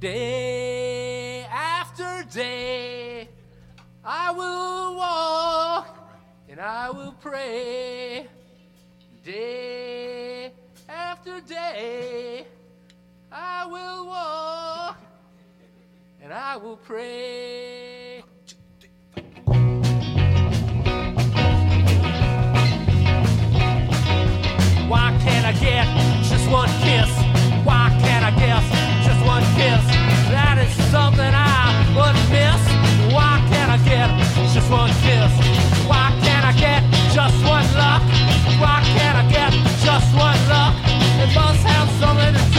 day after day. I will walk and I will pray day after day. I will walk and I will pray. Why can't I get just one kiss? Something I would miss. Why can't I get just one kiss? Why can't I get just one look? Why can't I get just one look? It must have something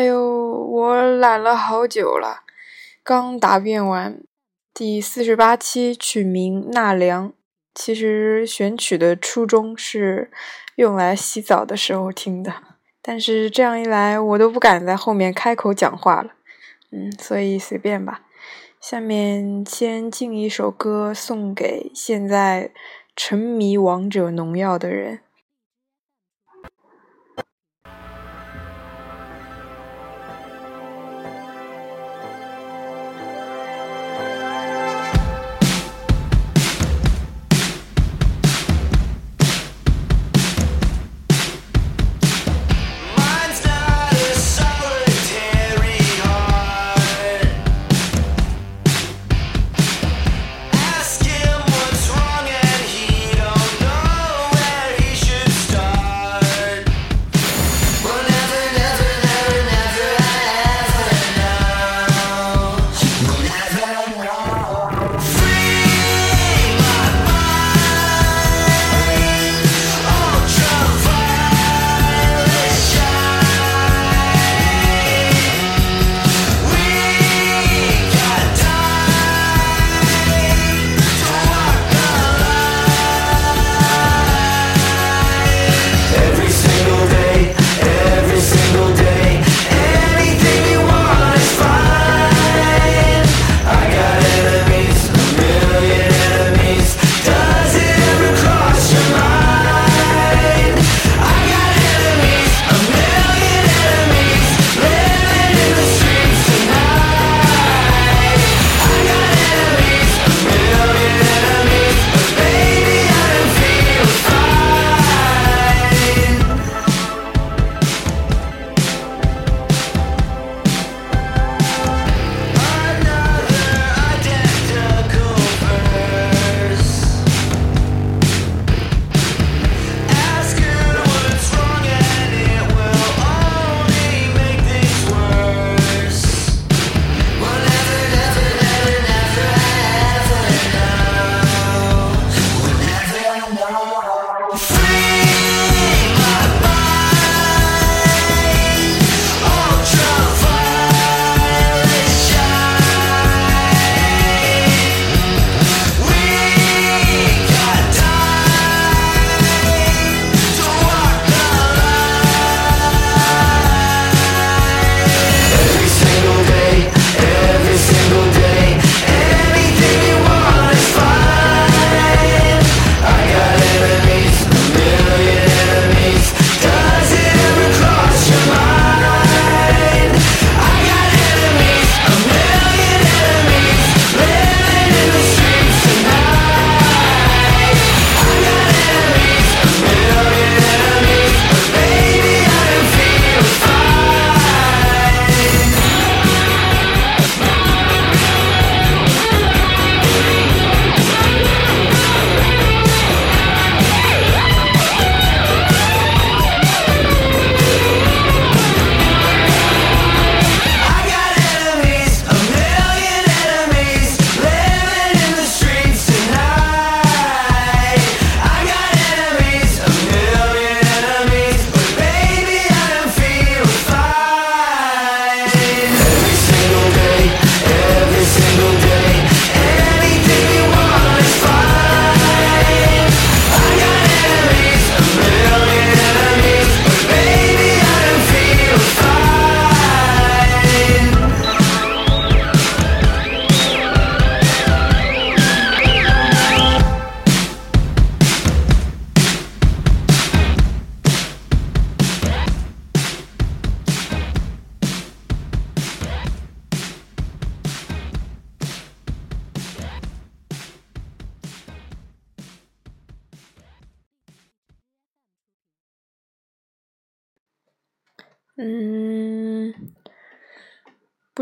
哎呦，我懒了好久了，刚答辩完。第四十八期取名《纳凉》，其实选曲的初衷是用来洗澡的时候听的，但是这样一来，我都不敢在后面开口讲话了。嗯，所以随便吧。下面先敬一首歌送给现在沉迷王者农药的人。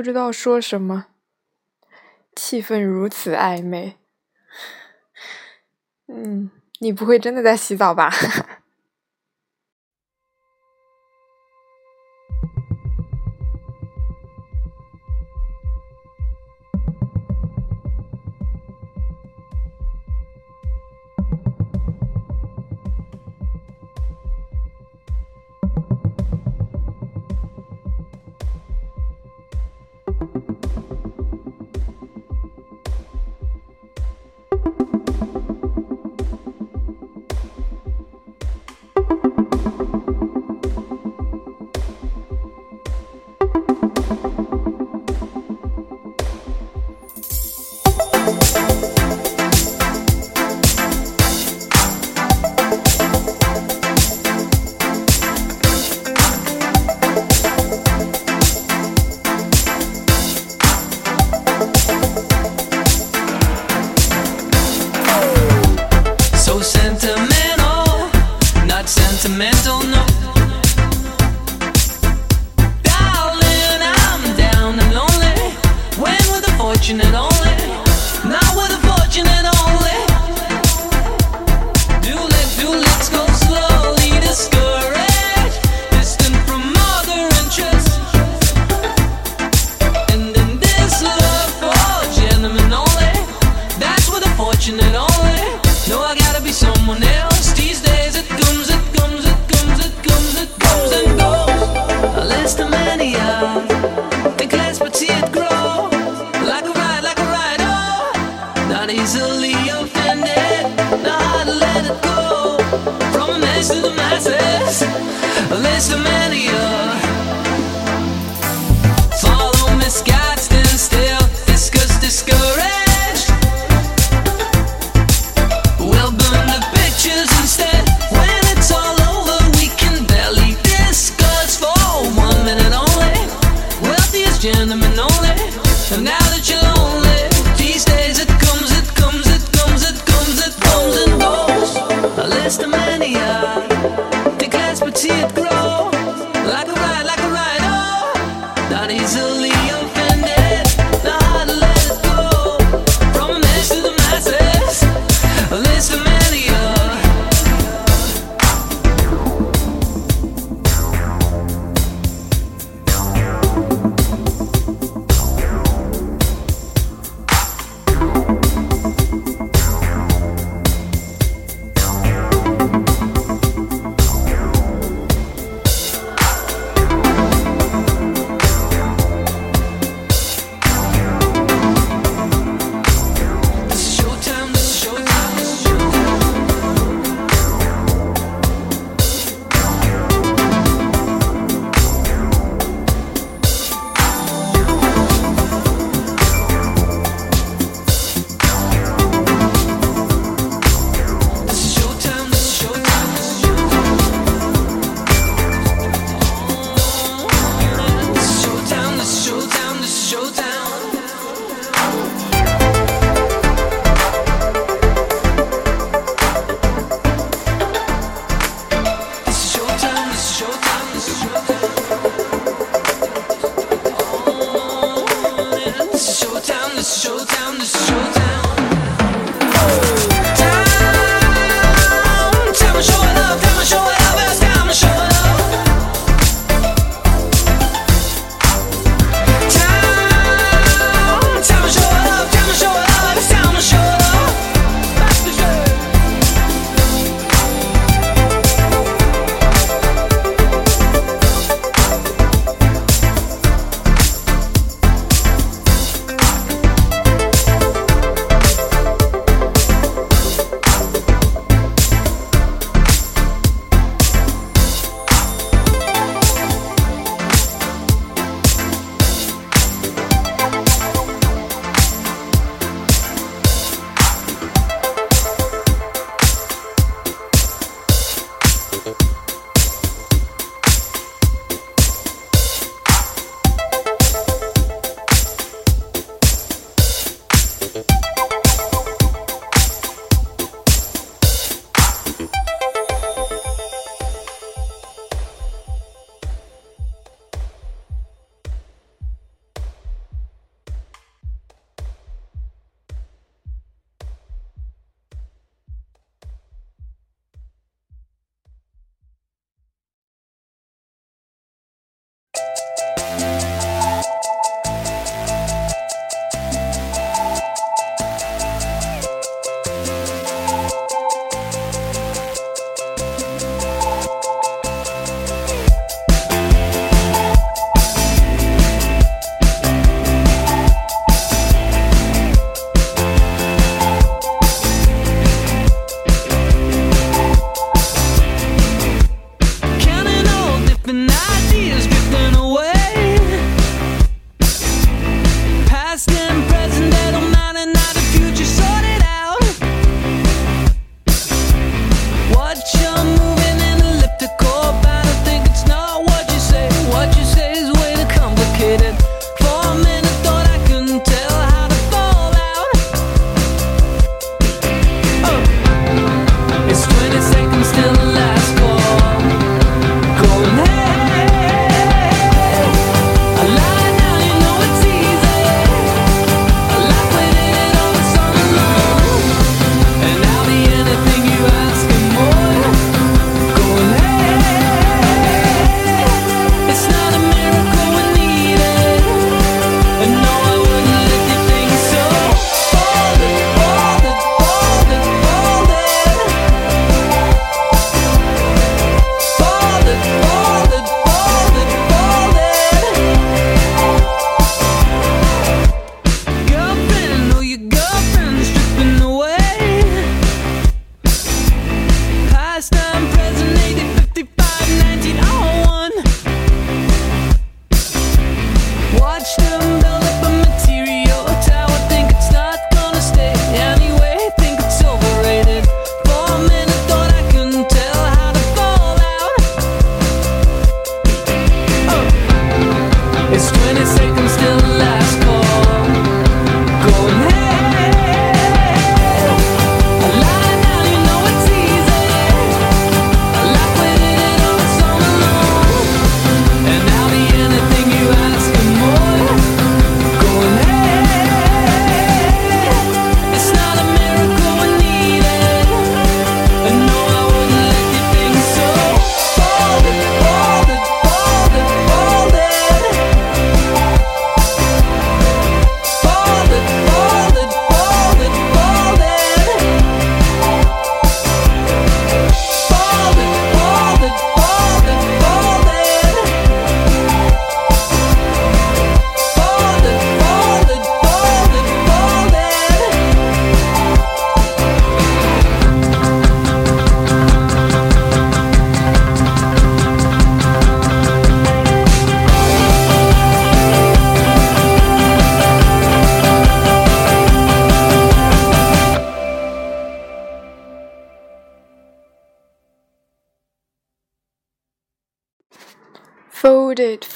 不知道说什么。气氛如此暧昧。嗯你不会真的在洗澡吧？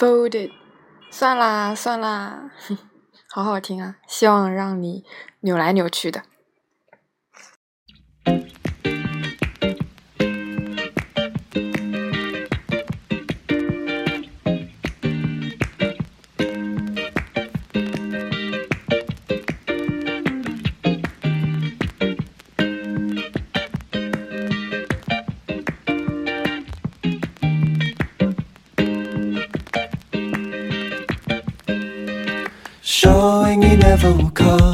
folded。算啦算啦，好好听啊，希望让你扭来扭去的。都可。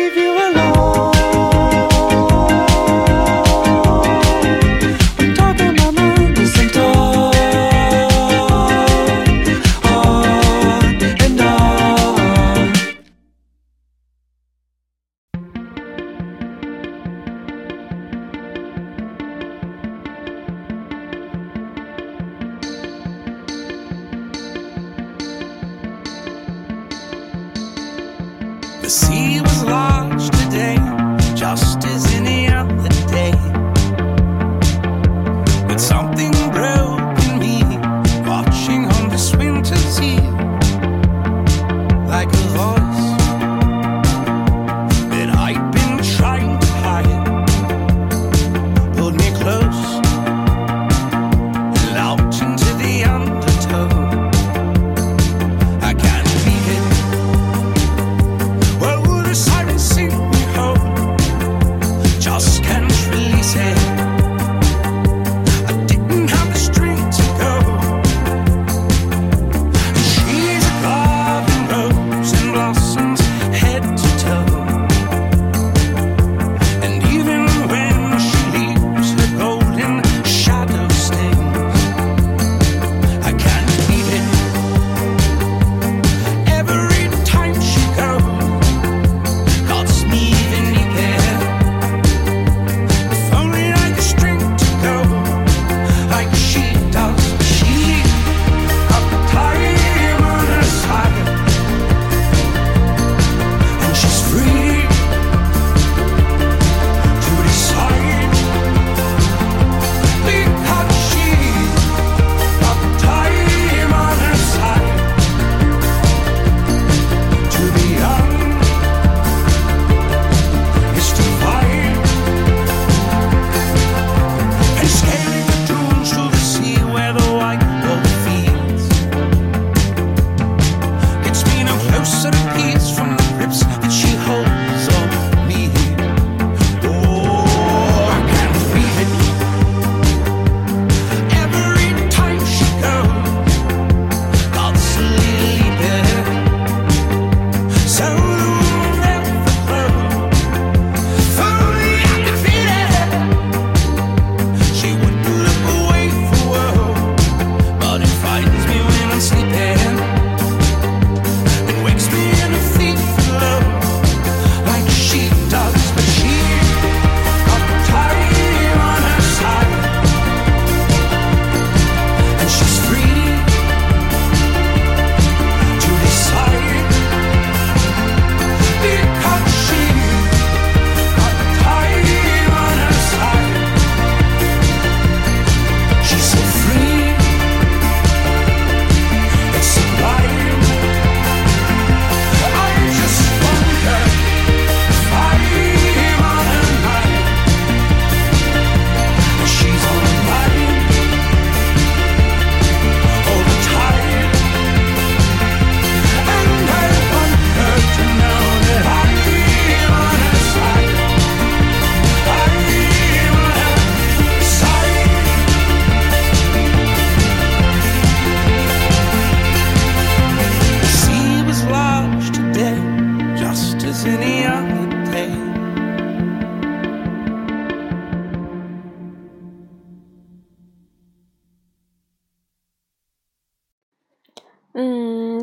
leave you alone.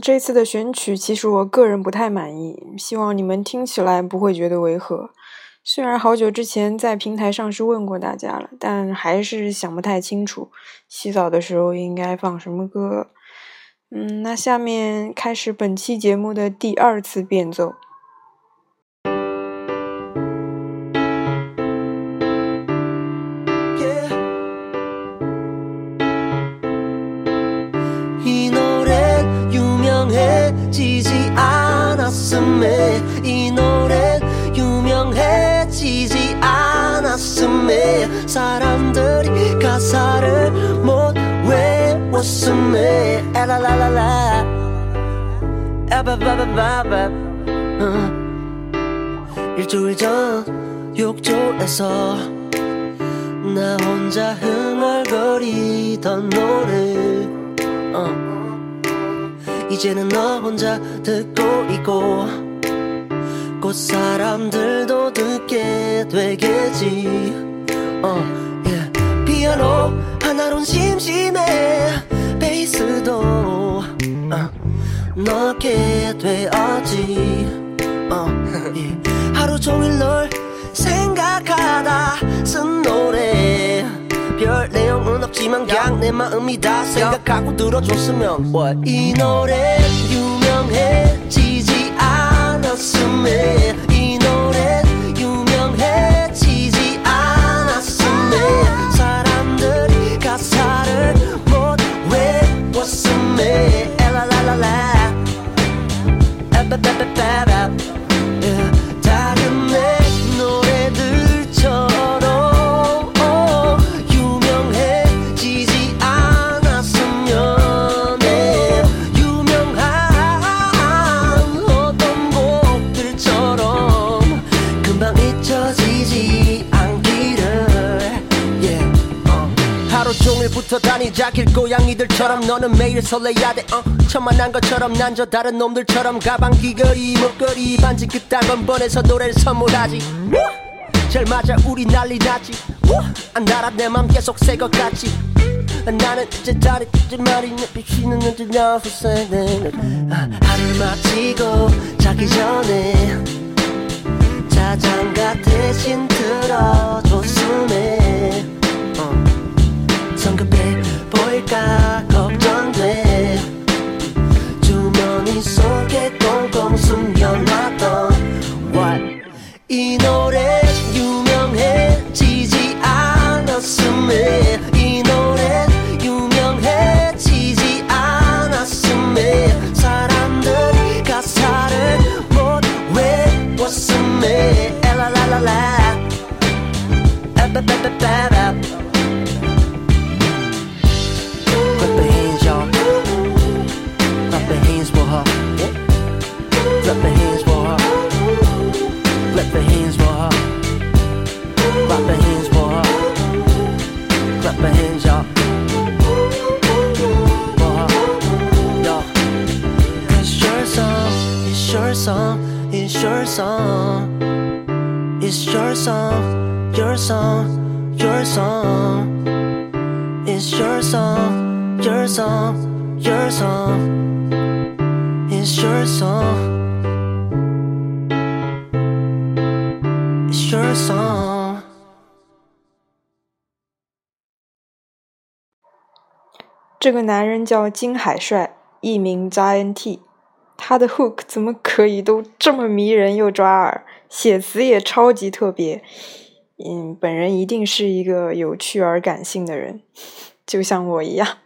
这次的选曲其实我个人不太满意，希望你们听起来不会觉得违和。虽然好久之前在平台上是问过大家了，但还是想不太清楚洗澡的时候应该放什么歌。嗯，那下面开始本期节目的第二次变奏。 외웠음에 에라라라라 에바바바바바 어. 일주일 전 욕조에서 나 혼자 흥얼거리던 노래 어. 이제는 너 혼자 듣고 있고 곧 사람들도 듣게 되겠지 어, yeah. 피아노 하나론 심심해 어, 넣게 되었지 어. 하루 종일 널 생각하다 쓴 노래 별 내용은 없지만 그냥 내 마음이 다 생각하고 들어줬으면 What? 이 노래 유명해지지 않았음에 붙어 다니자 길 고양이들처럼 너는 매일 설레야 돼 어. 천만한 것처럼 난 저 다른 놈들처럼 가방 귀걸이 목걸이 반지 그딴 건 뻔해서 노래를 선물하지. 잘 맞아 우리 난리 났지. 안 달아 내 맘 계속 새것 같지. 나는 이제 잘했지만이 내 비치는 눈치 나서 새네. 하루를 마치고 자기 전에 자장가 대신 들어줬음에 보일까 걱정돼. 주머니 속에 꽁꽁 숨겨놨던 What? 이 노래 It's your song. It's your song. Your song. Your song. It's your song, your song, your song. It's your song. It's your song. 这个男人叫金海帅，艺名 Zion T。他的 hook 怎么可以都这么迷人又抓耳，写词也超级特别。嗯，本人一定是一个有趣而感性的人，就像我一样。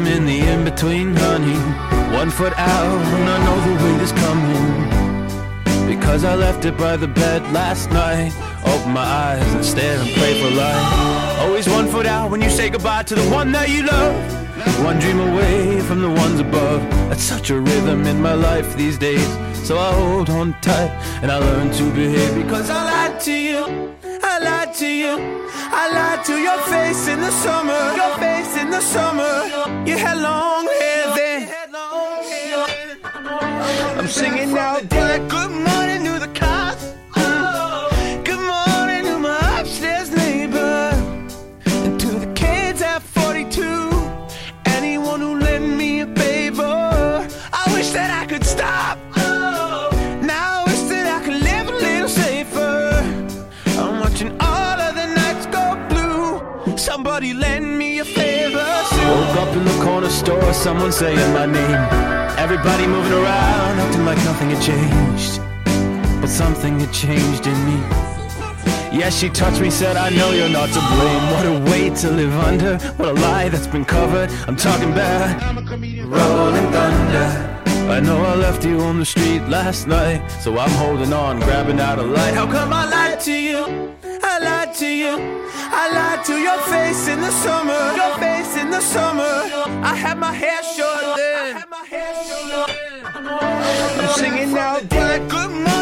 I'm in the in between, honey. One foot out, and I know the weight is coming. Because I left it by the bed last night. Open my eyes and stare and pray for life. Always one foot out when you say goodbye to the one that you love. One dream away from the ones above. That's such a rhythm in my life these days. So I hold on tight and I learn to behave because I lied to you. I lied to you. I lied to your face in the summer. Your face in the summer. You had long hair then. I'm singing out there. Good morning Somebody lend me a favor. Woke up in the corner store, someone saying my name. Everybody moving around, acting like nothing had changed. But something had changed in me. Yes, she touched me, said, I know you're not to blame. What a weight to live under. What a lie that's been covered. I'm talking bad. Rolling thunder. I know I left you on the street last night. So I'm holding on, grabbing out a light. How come I lied to you? I lied to you. I lied to your face in the summer. Your face in the summer. I had my hair short then. I'm singing out. Good morning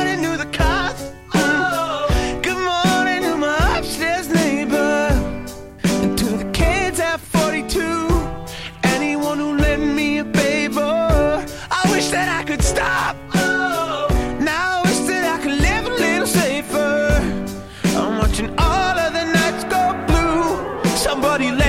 Somebody lend